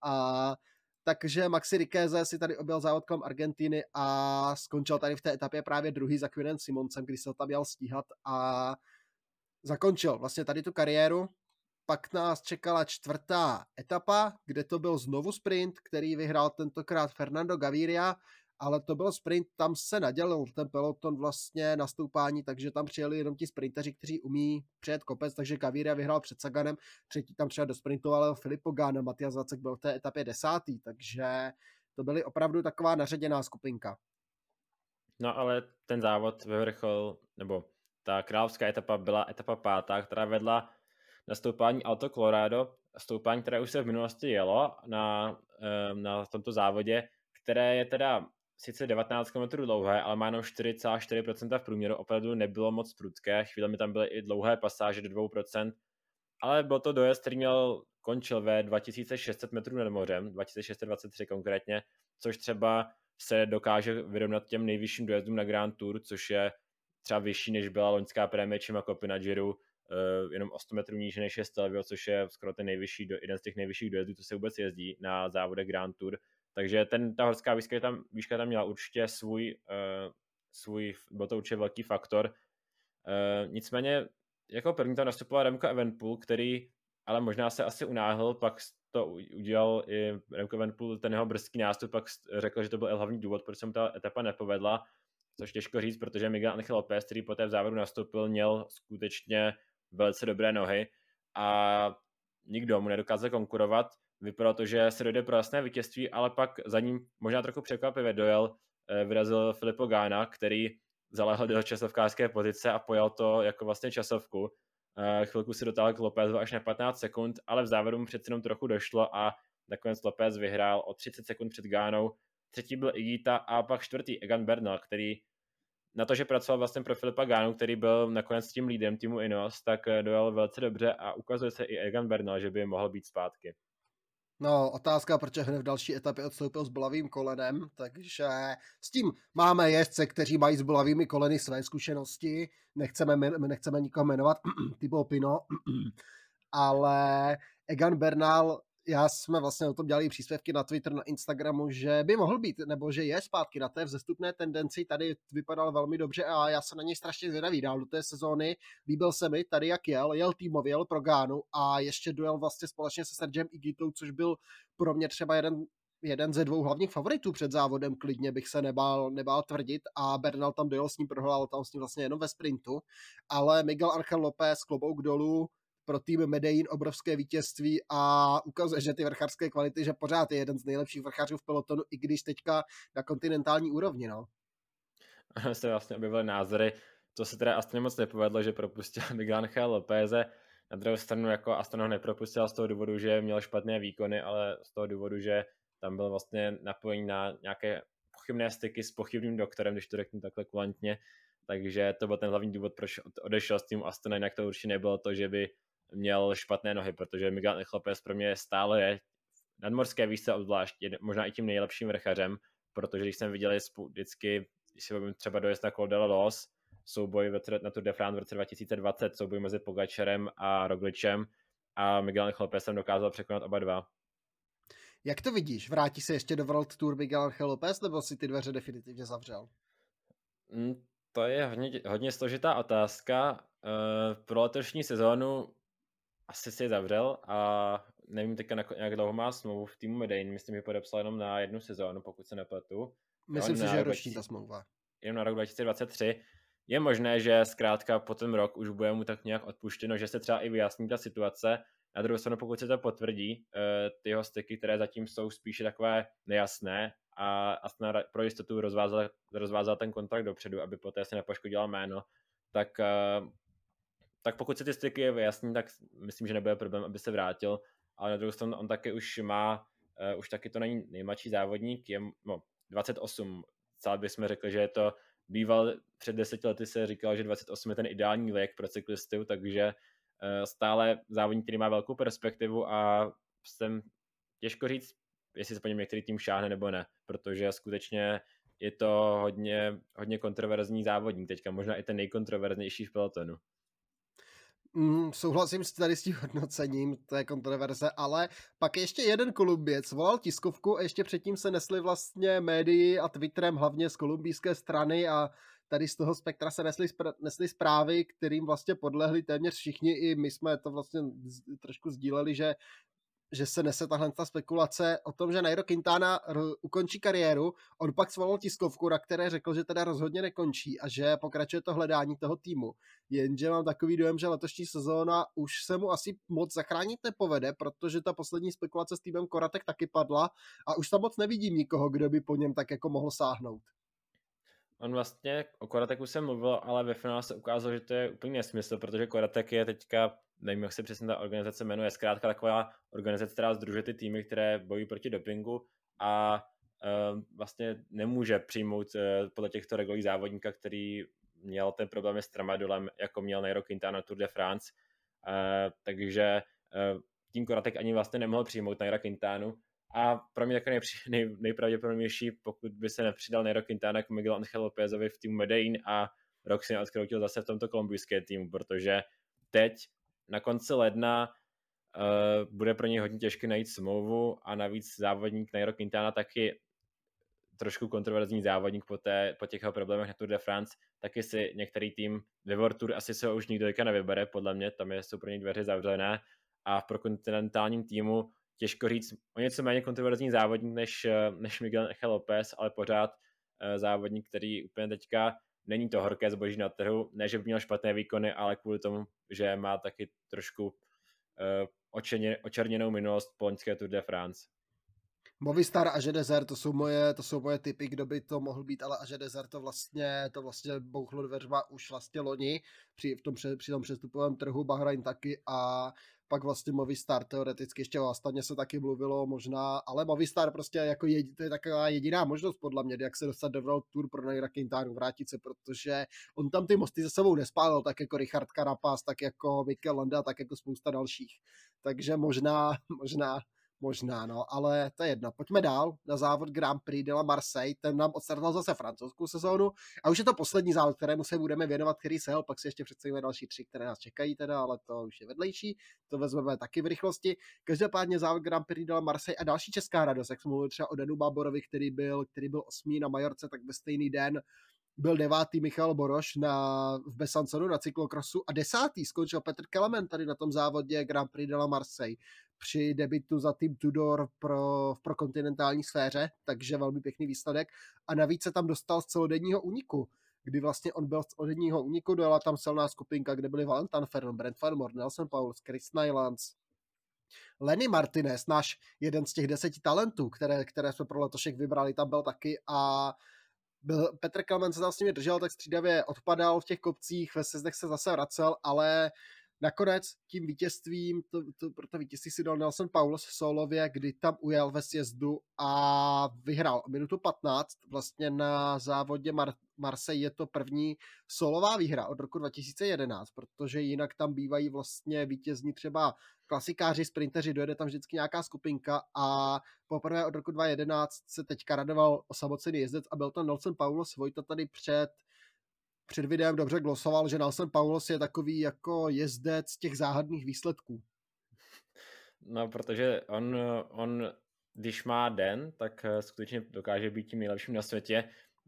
A takže Maxi Rikéze si tady objel závod kolem Argentiny a skončil tady v té etapě právě druhý za Quinem Simoncem, když se ho tam měl stíhat a zakončil vlastně tady tu kariéru. Pak nás čekala čtvrtá etapa, kde to byl znovu sprint, který vyhrál tentokrát Fernando Gaviria ale to byl sprint, tam se nadělil ten peloton vlastně na stoupání, takže tam přijeli jenom ti sprinteři, kteří umí přejet kopec, takže Gaviria vyhrál před Saganem, třetí tam třeba dosprintoval Filippo Gana, Matias Vacek byl v té etapě desátý, takže to byly opravdu taková naředěná skupinka. No ale ten závod vyvrchol, nebo ta královská etapa byla etapa pátá, která vedla na stoupání Alto Colorado, stoupání, které už se v minulosti jelo na, eh, na tomto závodě, které je teda sice 19 km dlouhé, ale má jenom 4,4% v průměru, opravdu nebylo moc prudké, chvíli tam byly i dlouhé pasáže do 2%, ale byl to dojezd, který měl, končil ve 2600 metrů nad mořem, 2623 konkrétně, což třeba se dokáže vyrovnat těm nejvyšším dojezdům na Grand Tour, což je třeba vyšší, než byla loňská prémie Čima Kopy na Giro, uh, jenom o 100 metrů níže než je Stelvio, což je skoro ten nejvyšší, jeden z těch nejvyšších dojezdů, co se vůbec jezdí na závodech Grand Tour. Takže ten, ta horská výška tam, výška tam měla určitě svůj, uh, svůj, byl to určitě velký faktor. Uh, nicméně jako první tam nastupoval Remco Evenpool, který ale možná se asi unáhl, pak to udělal i Remco Evenpool, ten jeho brzký nástup, pak řekl, že to byl hlavní důvod, proč se mu ta etapa nepovedla, což těžko říct, protože Miguel Angel Lopez, který poté v závodu nastoupil, měl skutečně velice dobré nohy a nikdo mu nedokázal konkurovat vypadalo to, že se dojde pro jasné vítězství, ale pak za ním možná trochu překvapivě dojel, eh, vyrazil Filippo Gána, který zalehl do časovkářské pozice a pojal to jako vlastně časovku. Eh, chvilku si dotáhl k Lopezu až na 15 sekund, ale v závěru mu přeci jenom trochu došlo a nakonec Lopez vyhrál o 30 sekund před Gánou. Třetí byl Igita a pak čtvrtý Egan Bernal, který na to, že pracoval vlastně pro Filipa Gánu, který byl nakonec tím lídem týmu Inos, tak eh, dojel velice dobře a ukazuje se i Egan Bernal, že by mohl být zpátky. No, otázka, proč hned v další etapě odstoupil s bolavým kolenem, takže s tím máme jezdce, kteří mají s bolavými koleny své zkušenosti, nechceme, nechceme nikoho jmenovat, typu Pino, ale Egan Bernal já jsme vlastně o tom dělali příspěvky na Twitter, na Instagramu, že by mohl být, nebo že je zpátky na té vzestupné tendenci, tady vypadal velmi dobře a já se na něj strašně zvědavý dál do té sezóny. Líbil se mi tady, jak jel, jel týmově, jel pro Gánu a ještě dojel vlastně společně se Sergem Igitou, což byl pro mě třeba jeden jeden ze dvou hlavních favoritů před závodem, klidně bych se nebál, nebál tvrdit a Bernal tam dojel s ním, prohrál tam s ním vlastně jenom ve sprintu, ale Miguel Angel López klobouk dolů, pro tým Medellín obrovské vítězství a ukazuje, že ty vrchářské kvality, že pořád je jeden z nejlepších vrchářů v pelotonu, i když teďka na kontinentální úrovni, no. se vlastně objevily názory, to se teda Astana moc nepovedlo, že propustil Miguel Angel Lopéze, na druhou stranu jako Astana ho nepropustil z toho důvodu, že měl špatné výkony, ale z toho důvodu, že tam byl vlastně napojený na nějaké pochybné styky s pochybným doktorem, když to řeknu takhle kulantně, takže to byl ten hlavní důvod, proč odešel s tím Astana, jinak to určitě nebylo to, že by měl špatné nohy, protože Miguel Echlopes pro mě stále je nadmorské výšce obzvlášť, je možná i tím nejlepším vrchařem, protože když jsem viděl vždycky, když si třeba dojezd na Col de Los, souboj na Tour de France v roce 2020, souboj mezi Pogačerem a Rogličem a Miguel Lopez jsem dokázal překonat oba dva. Jak to vidíš? Vrátí se ještě do World Tour Miguel Lopez, nebo si ty dveře definitivně zavřel? Mm, to je hodně, hodně složitá otázka. Uh, pro letošní sezónu asi si je zavřel a nevím teďka, jak dlouho má smlouvu v týmu Medellín, myslím, že podepsal jenom na jednu sezónu, pokud se nepletu. Myslím si, že je roční ta smlouva. Jenom na rok 2023. Je možné, že zkrátka po ten rok už bude mu tak nějak odpuštěno, že se třeba i vyjasní ta situace. Na druhou stranu, pokud se to potvrdí, eh, ty jeho styky, které zatím jsou spíše takové nejasné a Astana pro jistotu rozvázal, rozvázal ten kontrakt dopředu, aby poté se nepoškodila jméno, tak, eh, tak pokud se ty styky vyjasní, tak myslím, že nebude problém, aby se vrátil, ale na druhou stranu on taky už má, uh, už taky to není nejmladší závodník, je no, 28, celé bychom řekli, že je to býval před deseti lety se říkal, že 28 je ten ideální věk pro cyklisty, takže uh, stále závodník, který má velkou perspektivu a jsem těžko říct, jestli se po něm některý tým šáhne nebo ne, protože skutečně je to hodně, hodně kontroverzní závodník. Teďka, možná i ten nejkontroverznější v pelotonu. Mm, souhlasím s tady s tím hodnocením té kontroverze, ale pak ještě jeden Kolumbiec volal tiskovku a ještě předtím se nesli vlastně médii a Twitterem hlavně z kolumbijské strany a tady z toho spektra se nesly, nesly zprávy, kterým vlastně podlehli téměř všichni, i my jsme to vlastně trošku sdíleli, že že se nese tahle ta spekulace o tom, že Nairo Quintana ukončí kariéru. On pak svolal tiskovku, na které řekl, že teda rozhodně nekončí a že pokračuje to hledání toho týmu. Jenže mám takový dojem, že letošní sezóna už se mu asi moc zachránit nepovede, protože ta poslední spekulace s týmem Koratek taky padla a už tam moc nevidím nikoho, kdo by po něm tak jako mohl sáhnout. On vlastně o Korateku jsem mluvil, ale ve finále se ukázalo, že to je úplně nesmysl, protože Koratek je teďka nevím, jak se přesně ta organizace jmenuje, zkrátka taková organizace, která združuje ty týmy, které bojují proti dopingu a uh, vlastně nemůže přijmout uh, podle těchto regulí závodníka, který měl ten problém s tramadolem, jako měl Nairo Quintana Tour de France, uh, takže uh, tím Koratek ani vlastně nemohl přijmout Nairo Quintanu a pro mě takový nej, nejpravděpodobnější, pokud by se nepřidal Nairo Quintana jako Miguel Angel Lópezovi v týmu Medellín a rok si odkroutil zase v tomto kolumbijském týmu, protože teď na konci ledna uh, bude pro něj hodně těžké najít smlouvu a navíc závodník Nairo Quintana taky trošku kontroverzní závodník po, té, po těch jeho problémech na Tour de France, taky si některý tým ve World Tour asi se ho už nikdo nevybere, podle mě, tam jsou pro ně dveře zavřené a v prokontinentálním týmu těžko říct o něco méně kontroverzní závodník než, než Miguel Angel Lopez, ale pořád uh, závodník, který úplně teďka není to horké zboží na trhu, ne, že by měl špatné výkony, ale kvůli tomu, že má taky trošku uh, očerně, očerněnou minulost po loňské Tour de France. Movistar a Desert, to jsou moje, to jsou moje typy, kdo by to mohl být, ale a Desert to vlastně, to vlastně bouchlo dveřma už vlastně loni při, v tom, při tom přestupovém trhu Bahrain taky a pak vlastně Movistar teoreticky ještě o Astaně se taky mluvilo možná, ale Movistar prostě jako je, to je taková jediná možnost podle mě, jak se dostat do World Tour pro Naira Quintana, vrátit se, protože on tam ty mosty za sebou nespálil, tak jako Richard Carapaz, tak jako Mikel Landa, tak jako spousta dalších. Takže možná, možná Možná, no, ale to je jedno. Pojďme dál na závod Grand Prix de la Marseille. Ten nám odstartoval zase francouzskou sezónu. A už je to poslední závod, kterému se budeme věnovat, který se pak si ještě představíme další tři, které nás čekají teda, ale to už je vedlejší. To vezmeme taky v rychlosti. Každopádně závod Grand Prix de la Marseille a další česká radost, jak jsme mluvili třeba o Danu Báborovi, který byl, který byl osmý na Majorce, tak ve stejný den byl devátý Michal Boroš na, v Besanconu na cyklokrosu a desátý skončil Petr Kelemen tady na tom závodě Grand Prix de la Marseille při debitu za tým Tudor pro, v prokontinentální sféře, takže velmi pěkný výsledek. A navíc se tam dostal z celodenního úniku, kdy vlastně on byl z celodenního úniku, dojela tam silná skupinka, kde byli Valentin Fern, Brent Farmore, Nelson Pauls, Chris Nylands, Lenny Martinez, náš jeden z těch deseti talentů, které, které jsme pro letošek vybrali, tam byl taky a byl, Petr Kalman se tam s nimi držel, tak střídavě odpadal v těch kopcích, ve sezdech se zase vracel, ale Nakonec tím vítězstvím, to, to, pro to vítězství si dal Nelson Paulus v solově, kdy tam ujel ve sjezdu a vyhrál minutu 15. Vlastně na závodě Mar- Marseille je to první solová výhra od roku 2011, protože jinak tam bývají vlastně vítězní třeba klasikáři, sprinteři, dojede tam vždycky nějaká skupinka a poprvé od roku 2011 se teďka radoval osamocený jezdec a byl to Nelson Paulus Vojta tady před před videem dobře glosoval, že Nelson Paulos je takový jako jezdec těch záhadných výsledků. No, protože on, on když má den, tak eh, skutečně dokáže být tím nejlepším na světě,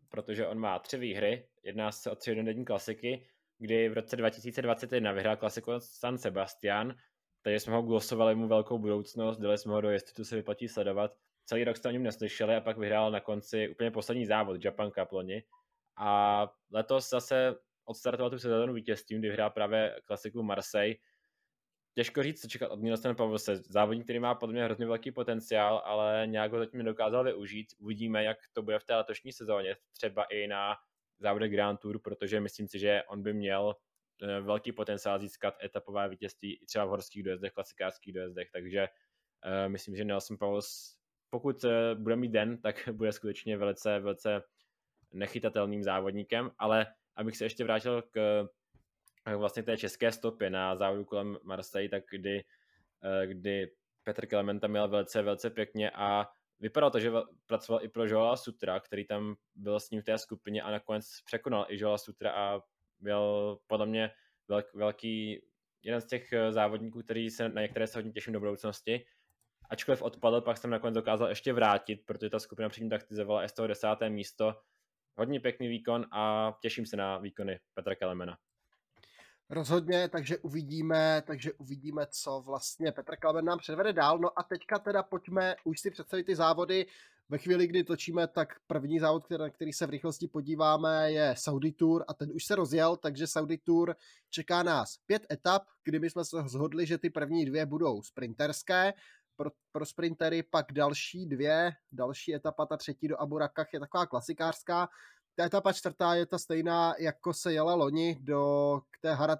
protože on má tři výhry, jedná se o tři jednodenní klasiky, kdy v roce 2021 vyhrál klasiku San Sebastian, takže jsme ho glosovali mu velkou budoucnost, dali jsme ho do jestli se vyplatí sledovat. Celý rok jste o něm neslyšeli a pak vyhrál na konci úplně poslední závod Japan Cup loni, a letos zase odstartoval tu sezónu vítězstvím, kdy vyhrál právě klasiku Marseille. těžko říct, co čekat od Nielsen Pavlose. Závodník, který má podle mě hrozně velký potenciál, ale nějak ho zatím nedokázal využít. Uvidíme, jak to bude v té letošní sezóně, třeba i na závodech Grand Tour, protože myslím si, že on by měl eh, velký potenciál získat etapové vítězství i třeba v horských dojezdech, klasikářských dojezdech, takže uh, myslím, že Nelson Pauls, pokud uh, bude mít den, tak bude skutečně velice, velice nechytatelným závodníkem, ale abych se ještě vrátil k vlastně té české stopě na závodu kolem Marseille, tak kdy, kdy Petr Klementa měl velice, velice pěkně a vypadalo to, že pracoval i pro Joela Sutra, který tam byl s ním v té skupině a nakonec překonal i Joela Sutra a byl podle mě velk, velký, jeden z těch eh, závodníků, který se, na některé se hodně těším do budoucnosti. Ačkoliv odpadl, pak jsem nakonec dokázal ještě vrátit, protože ta skupina předtím taktizovala s toho desáté místo. Hodně pěkný výkon a těším se na výkony Petra Kelemena. Rozhodně, takže uvidíme, takže uvidíme, co vlastně Petr Klaben nám předvede dál. No a teďka teda pojďme už si představit ty závody. Ve chvíli, kdy točíme, tak první závod, který, na který se v rychlosti podíváme, je Saudi Tour a ten už se rozjel, takže Saudi Tour čeká nás pět etap, kdy my jsme se zhodli, že ty první dvě budou sprinterské, pro, pro sprintery pak další dvě, další etapa, ta třetí do Abu Rakach je taková klasikářská, ta etapa čtvrtá je ta stejná, jako se jela loni do k té Harat,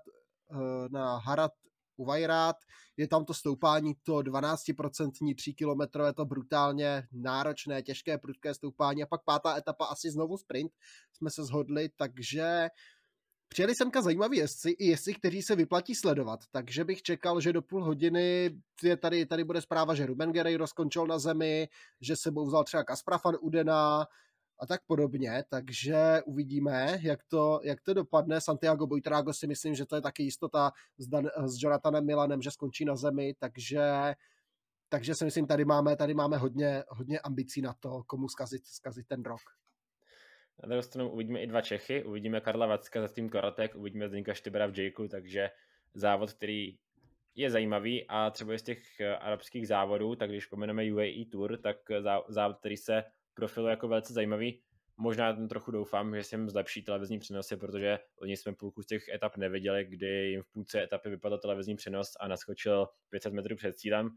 eh, na Harat Uvajrát. Je tam to stoupání, to 12% 3 km, je to brutálně náročné, těžké, prudké stoupání. A pak pátá etapa, asi znovu sprint, jsme se shodli, takže Přijeli semka zajímaví jezdci, i jezdci, kteří se vyplatí sledovat, takže bych čekal, že do půl hodiny je tady, tady bude zpráva, že Ruben Guerreiro skončil na zemi, že sebou vzal třeba Kaspra van Udena, a tak podobně, takže uvidíme, jak to, jak to dopadne. Santiago Boitrago si myslím, že to je taky jistota s, Dan, s Jonathanem Milanem, že skončí na zemi, takže takže si myslím, tady máme, tady máme hodně, hodně ambicí na to, komu zkazit, zkazit ten rok. Na druhou stranu uvidíme i dva Čechy, uvidíme Karla Vacka za tým Karatek, uvidíme Zdeňka Štybera v Jakeu, takže závod, který je zajímavý a třeba z těch eh, arabských závodů, tak když pomeneme UAE Tour, tak závod, který se profilu jako velice zajímavý. Možná tam trochu doufám, že jsem zlepší televizní přenosy, protože oni jsme půlku z těch etap neviděli, kdy jim v půlce etapy vypadl televizní přenos a naskočil 500 metrů před cílem.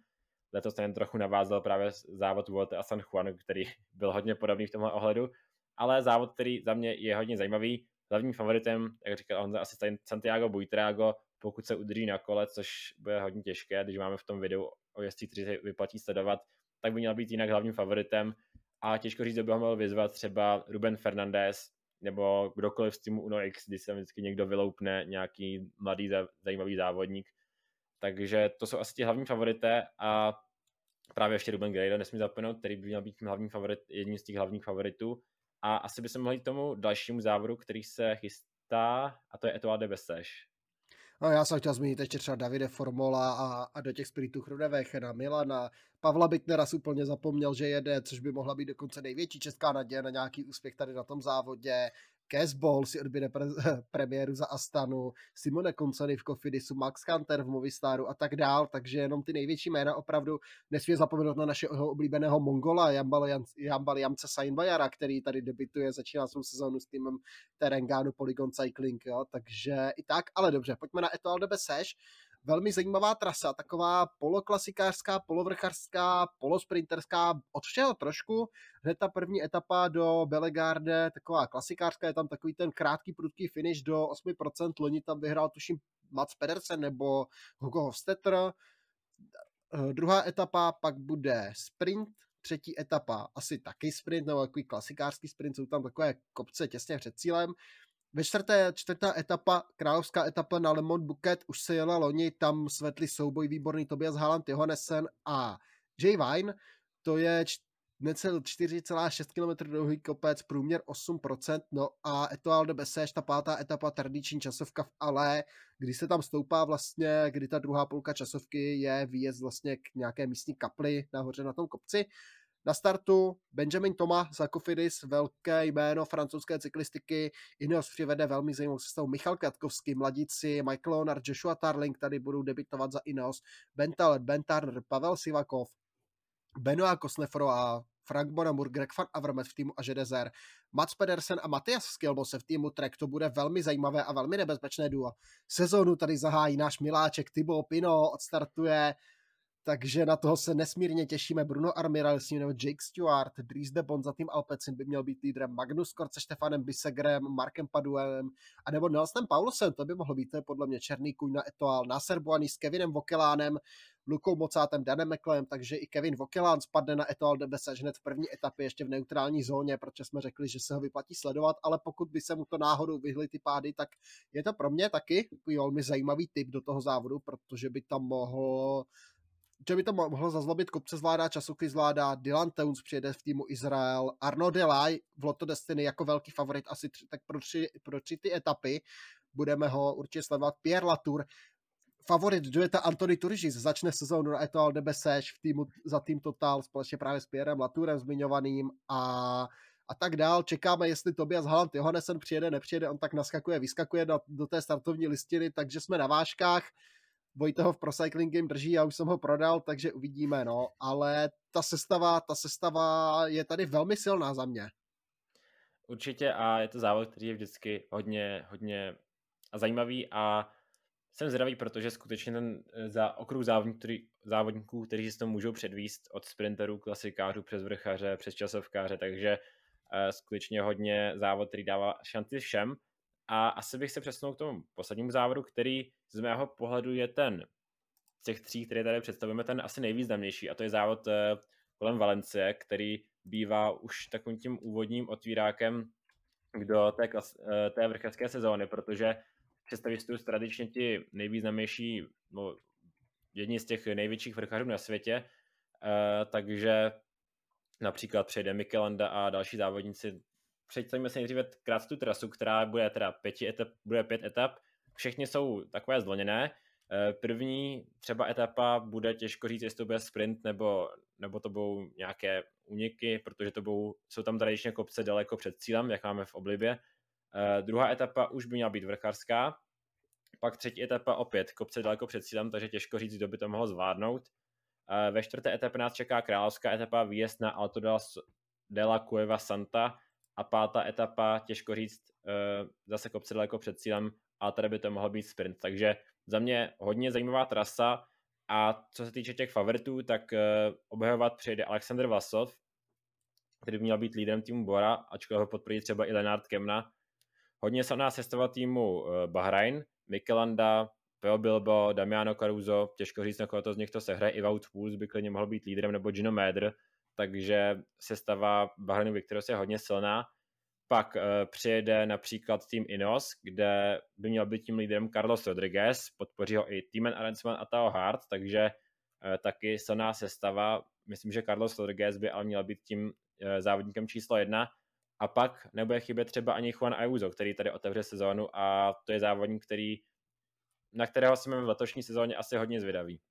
Letos ten trochu navázal právě závod Vuelta a San Juan, který byl hodně podobný v tomhle ohledu, ale závod, který za mě je hodně zajímavý. Hlavním favoritem, jak říkal on, asi Santiago Buitrago, pokud se udrží na kole, což bude hodně těžké, když máme v tom videu o jezdcích, kteří se vyplatí sledovat, tak by měl být jinak hlavním favoritem a těžko říct, kdo by ho mohl vyzvat, třeba Ruben Fernandez nebo kdokoliv z týmu Uno X, kdy se vždycky někdo vyloupne, nějaký mladý zajímavý závodník. Takže to jsou asi ti hlavní favorité a právě ještě Ruben Guerrero nesmí zapomenout, který by měl být hlavní favorit, jedním z těch hlavních favoritů. A asi by se mohli tomu dalšímu závodu, který se chystá, a to je Etoile de Bessèges. No, já jsem chtěl zmínit ještě třeba Davide Formola a, a do těch spiritů Chrudevechena, Milana, Pavla Bittnera úplně zapomněl, že jede, což by mohla být dokonce největší česká naděje na nějaký úspěch tady na tom závodě. Casball si odběde pre- premiéru za Astanu, Simone Concany v Kofidisu, Max Kanter v Movistaru a tak dál, takže jenom ty největší jména opravdu nesmí zapomenout na našeho oblíbeného Mongola Jambal Jamce Sainbajara, který tady debituje, začíná svou sezónu s týmem Terengánu Polygon Cycling, jo, takže i tak, ale dobře, pojďme na Etoile de Bessèges, velmi zajímavá trasa, taková poloklasikářská, polovrchařská, polosprinterská, od všeho trošku. Hned ta první etapa do Belegarde, taková klasikářská, je tam takový ten krátký, prudký finish do 8%, loni tam vyhrál tuším Mats Pedersen nebo Hugo Hofstetter. Eh, druhá etapa pak bude sprint, třetí etapa asi taky sprint, nebo takový klasikářský sprint, jsou tam takové kopce těsně před cílem. Ve čtvrté, čtvrtá etapa, královská etapa na Le Mont Buket, už se jela loni, tam svetli souboj výborný Tobias Haaland, Johannesen a Jay Vine. To je necel 4,6 km dlouhý kopec, průměr 8%, no a Etoile de Bessèges, ta pátá etapa, tradiční časovka v Ale, kdy se tam stoupá vlastně, kdy ta druhá půlka časovky je výjezd vlastně k nějaké místní kapli nahoře na tom kopci. Na startu Benjamin Toma za Kofidis, velké jméno francouzské cyklistiky. Ineos přivede velmi zajímavou sestavu Michal Kratkovský, mladíci, Michael Leonard, Joshua Tarling, tady budou debitovat za Ineos, Ben Talet, Ben Turner, Pavel Sivakov, Benoit Kosnefro a Frank Bonamur, Greg van Avermaet v týmu Ažedezer, Mats Pedersen a Matias Skilmose v týmu Trek. To bude velmi zajímavé a velmi nebezpečné duo. Sezónu tady zahájí náš miláček Thibaut Pino, odstartuje takže na toho se nesmírně těšíme. Bruno Armiral nebo Jake Stewart, Dries de Bond za tým Alpecin by měl být lídrem, Magnus Kort se Štefanem Bisegrem, Markem Paduem, a nebo Nelsonem Paulosem, to by mohlo být, to je podle mě černý kůň na Etoal, Nasser Buany s Kevinem Vokelánem, Lukou Mocátem, Danem McLeem, takže i Kevin Vokelán spadne na Etoal de Bessage hned v první etapě ještě v neutrální zóně, protože jsme řekli, že se ho vyplatí sledovat, ale pokud by se mu to náhodou vyhly ty pády, tak je to pro mě taky velmi zajímavý typ do toho závodu, protože by tam mohl že by to mohlo zazlobit kopce zvládá, časovky zvládá, Dylan Towns přijede v týmu Izrael, Arno Delay v Lotto Destiny jako velký favorit asi tři, tak pro tři, pro tři ty etapy, budeme ho určitě sledovat, Pierre Latour, favorit dueta Antony Turžis začne sezónu na Etoile de Bessège v týmu za tým Total společně právě s Pierrem Latourem zmiňovaným a a tak dál. Čekáme, jestli Tobias Halland Johannesen přijede, nepřijede, on tak naskakuje, vyskakuje do, do té startovní listiny, takže jsme na vážkách. Vojta ho v Pro Cycling Game drží, já už jsem ho prodal, takže uvidíme, no, ale ta sestava, ta sestava je tady velmi silná za mě. Určitě a je to závod, který je vždycky hodně, hodně zajímavý a jsem zvědavý, protože skutečně ten eh, za okruh závodníků, který, kteří si to můžou předvíst od sprinterů, klasikářů přes vrchaře, přes časovkáře, takže uh, skutečně hodně závod, který dává šanci všem. A asi bych se přesunul k tomu poslednímu závodu, který z mého pohledu je ten z těch tří, které tady představujeme, ten asi nejvýznamnější a to je závod eh, kolem Valencie, který bývá už takovým tím úvodním otvírákem do té, klas, eh, té vrchářské sezóny, protože představistů tradičně ti nejvýznamnější, no, jedni z těch největších vrchařů na světě, uh, takže například přejde Mikelanda a další závodníci představíme si nejdříve krát tu trasu, která bude teda pěti etap, bude pět etap. Všechny jsou takové zloněné. Eh, první třeba etapa bude těžko říct, jestli to bude sprint nebo, nebo to budou nějaké úniky, protože to budou, jsou tam tradičně kopce daleko před cílem, jak máme v oblibě. Uh, druhá etapa už by měla být vrchařská, pak třetí etapa opět kopce daleko před cílem, takže těžko říct, kdo by to mohl zvládnout. Uh, ve čtvrté etapě nás čeká královská etapa výjezd na Alto de la Cueva Santa, a pátá etapa, těžko říct, uh, zase kopce daleko před cílem, a tady by to mohl být sprint. Takže za mě hodně zajímavá trasa a co se týče těch favoritů, tak uh, obhajovat přijde Alexander Vasov, který by měl být lídrem týmu Bora, ačkoliv ho podpoří třeba i Lenard Kemna. Hodně se nás sestava týmu uh, Bahrain, Mikelanda, Peo Bilbo, Damiano Caruso, těžko říct, na koho to z nich to sehraje, i Wout Pools by klidně mohl být lídrem, nebo Gino Mäder, takže sestava Bahrainu Victorious je hodně silná. Pak uh, přijede například tým Inos, kde by měl být tím lídrem Carlos Rodriguez, podpoří ho i Timen Arensman a Tao Hart, takže uh, taky silná sestava. Myslím, že Carlos Rodriguez by ale měl být tím uh, závodníkem číslo jedna. A pak nebude chybět třeba ani Juan Ayuso, který tady otevře sezónu a to je závodník, který, na kterého jsme v letošní sezóně asi hodně zvědaví.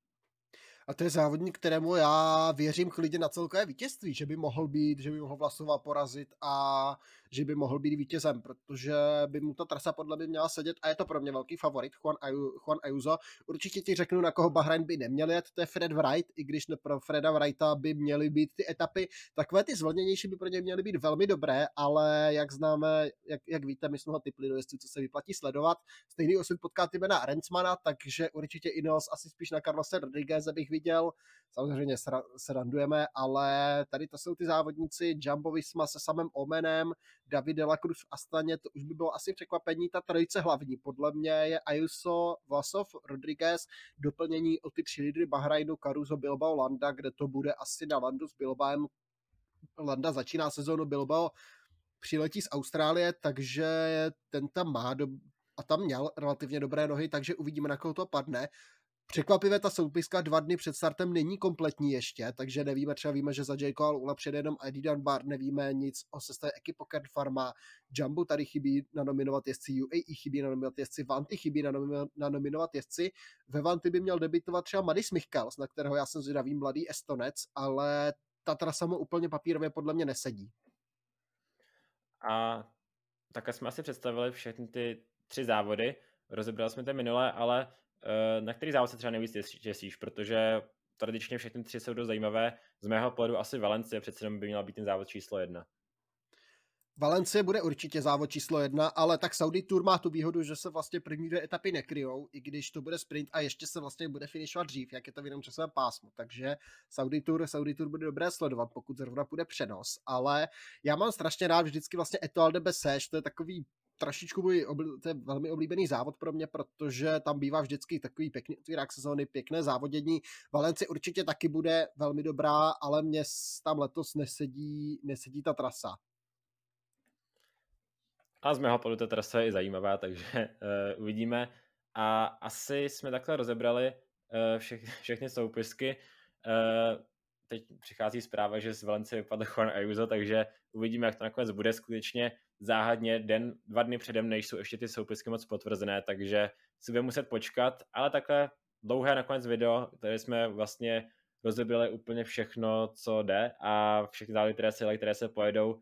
A to je závodník, kterému já věřím klidně na celkové vítězství, že by mohl být, že by mohl Vlasova porazit a že by mohl být vítězem, protože by mu ta trasa podle mě měla sedět a je to pro mě velký favorit, Juan, Ayu, Juan Ayuso. Určitě ti řeknu, na koho Bahrain by neměl jet, to je Fred Wright, i když pro Freda Wrighta by měly být ty etapy, takové ty zvolněnější by pro ně měly být velmi dobré, ale jak známe, jak, jak víte, my jsme ho typli do jezdců, co se vyplatí sledovat. Stejný osud potká Tibena Rensmana, takže určitě Ineos asi spíš na Carlose Rodriguez bych viděl. Samozřejmě se randujeme, ale tady to jsou ty závodníci Jumbo Visma se samým Omenem, David Delacruz v Astaně, to už by bylo asi překvapení, ta trojice hlavní. Podle mě je Ayuso, Vlasov, Rodriguez, doplnění o ty tři lídry Bahrajnu, Caruso, Bilbao, Landa, kde to bude asi na Landu s Bilbaem. Landa začíná sezónu Bilbao, přiletí z Austrálie, takže ten tam má do, a tam měl relativně dobré nohy, takže uvidíme, na koho to padne. Překvapivé ta soupiska dva dny před startem není kompletní ještě, takže nevíme, třeba víme, že za Jayco Alula přijede jenom Eddie Dunbar, nevíme nic o sestavě Ekipo Farma, Jumbo tady chybí nanominovat jezdci, UAE chybí nanominovat jezdci, Vanty chybí nanominovat jezdci, ve Vanty by měl debitovat třeba Madis Michals, na kterého já jsem zvědavý mladý Estonec, ale ta trasa mu úplně papírově podle mě nesedí. A také jsme asi představili všechny ty tři závody, rozebrali jsme to minule, ale na který závod se třeba nejvíc těšíš, protože tradičně všechny tři jsou dost zajímavé. Z mého pohledu asi Valencie přece jenom by měla být ten závod číslo jedna. Valencie bude určitě závod číslo jedna, ale tak Saudi Tour má tu výhodu, že se vlastně první dvě etapy nekryjou, i když to bude sprint a ještě se vlastně bude finišovat dřív, jak je to v jenom časovém pásmu. Takže Saudi Tour, Saudi Tour bude dobré sledovat, pokud zrovna bude přenos. Ale já mám strašně rád vždycky vlastně Etoile de Bessège, to je takový trošičku můj, to je velmi oblíbený závod pro mě, protože tam bývá vždycky takový pěkný otvírák sezóny, pěkné závodění. Valenci určitě taky bude velmi dobrá, ale mě tam letos nesedí, nesedí ta trasa. A z mého pohledu ta trasa je zajímavá, takže uh, uvidíme. A asi jsme takhle rozebrali uh, všech, všechny soupisky. Uh, teď přichází zpráva, že z Valencie vypadl Juan Ayuso, takže uvidíme, jak to nakonec bude skutečně záhadně den, dva dny předem, než jsou ještě ty soupisky moc potvrzené, takže si budeme muset počkat, ale takhle dlouhé nakonec video, které jsme vlastně rozebrali úplně všechno, co jde a všechny závody, které se, které se pojedou.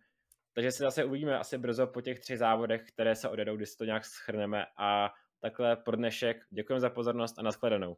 Takže si zase uvidíme asi brzo po těch třech závodech, které se odjedou, když si to nějak schrneme a takhle pro dnešek. Děkujeme za pozornost a nashledanou.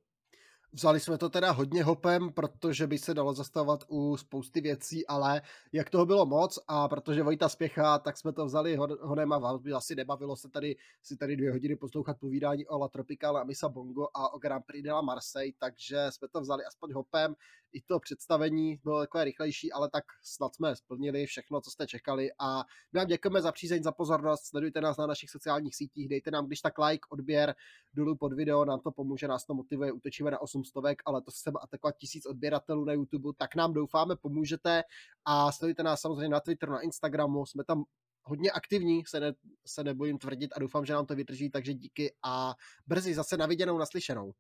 Vzali jsme to teda hodně hopem, protože by se dalo zastavovat u spousty věcí, ale jak toho bylo moc a protože Vojta spěchá, tak jsme to vzali honem a vás by asi nebavilo se tady si tady dvě hodiny poslouchat povídání o La Tropicale a Misa Bongo a o Grand Prix de la Marseille, takže jsme to vzali aspoň hopem. I to představení bylo takové rychlejší, ale tak snad jsme splnili všechno, co jste čekali a my vám děkujeme za přízeň, za pozornost, sledujte nás na našich sociálních sítích, dejte nám když tak like, odběr dolů pod video, nám to pomůže, nás to motivuje, utočíme na 8 stovek, ale to chceme atakovat tisíc odběratelů na YouTube, tak nám doufáme, pomůžete a sledujte nás samozřejmě na Twitteru, na Instagramu, jsme tam hodně aktivní, se, ne, se nebojím tvrdit a doufám, že nám to vydrží, takže díky a brzy zase na viděnou, naslyšenou.